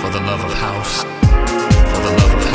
for the love of house, for the love of.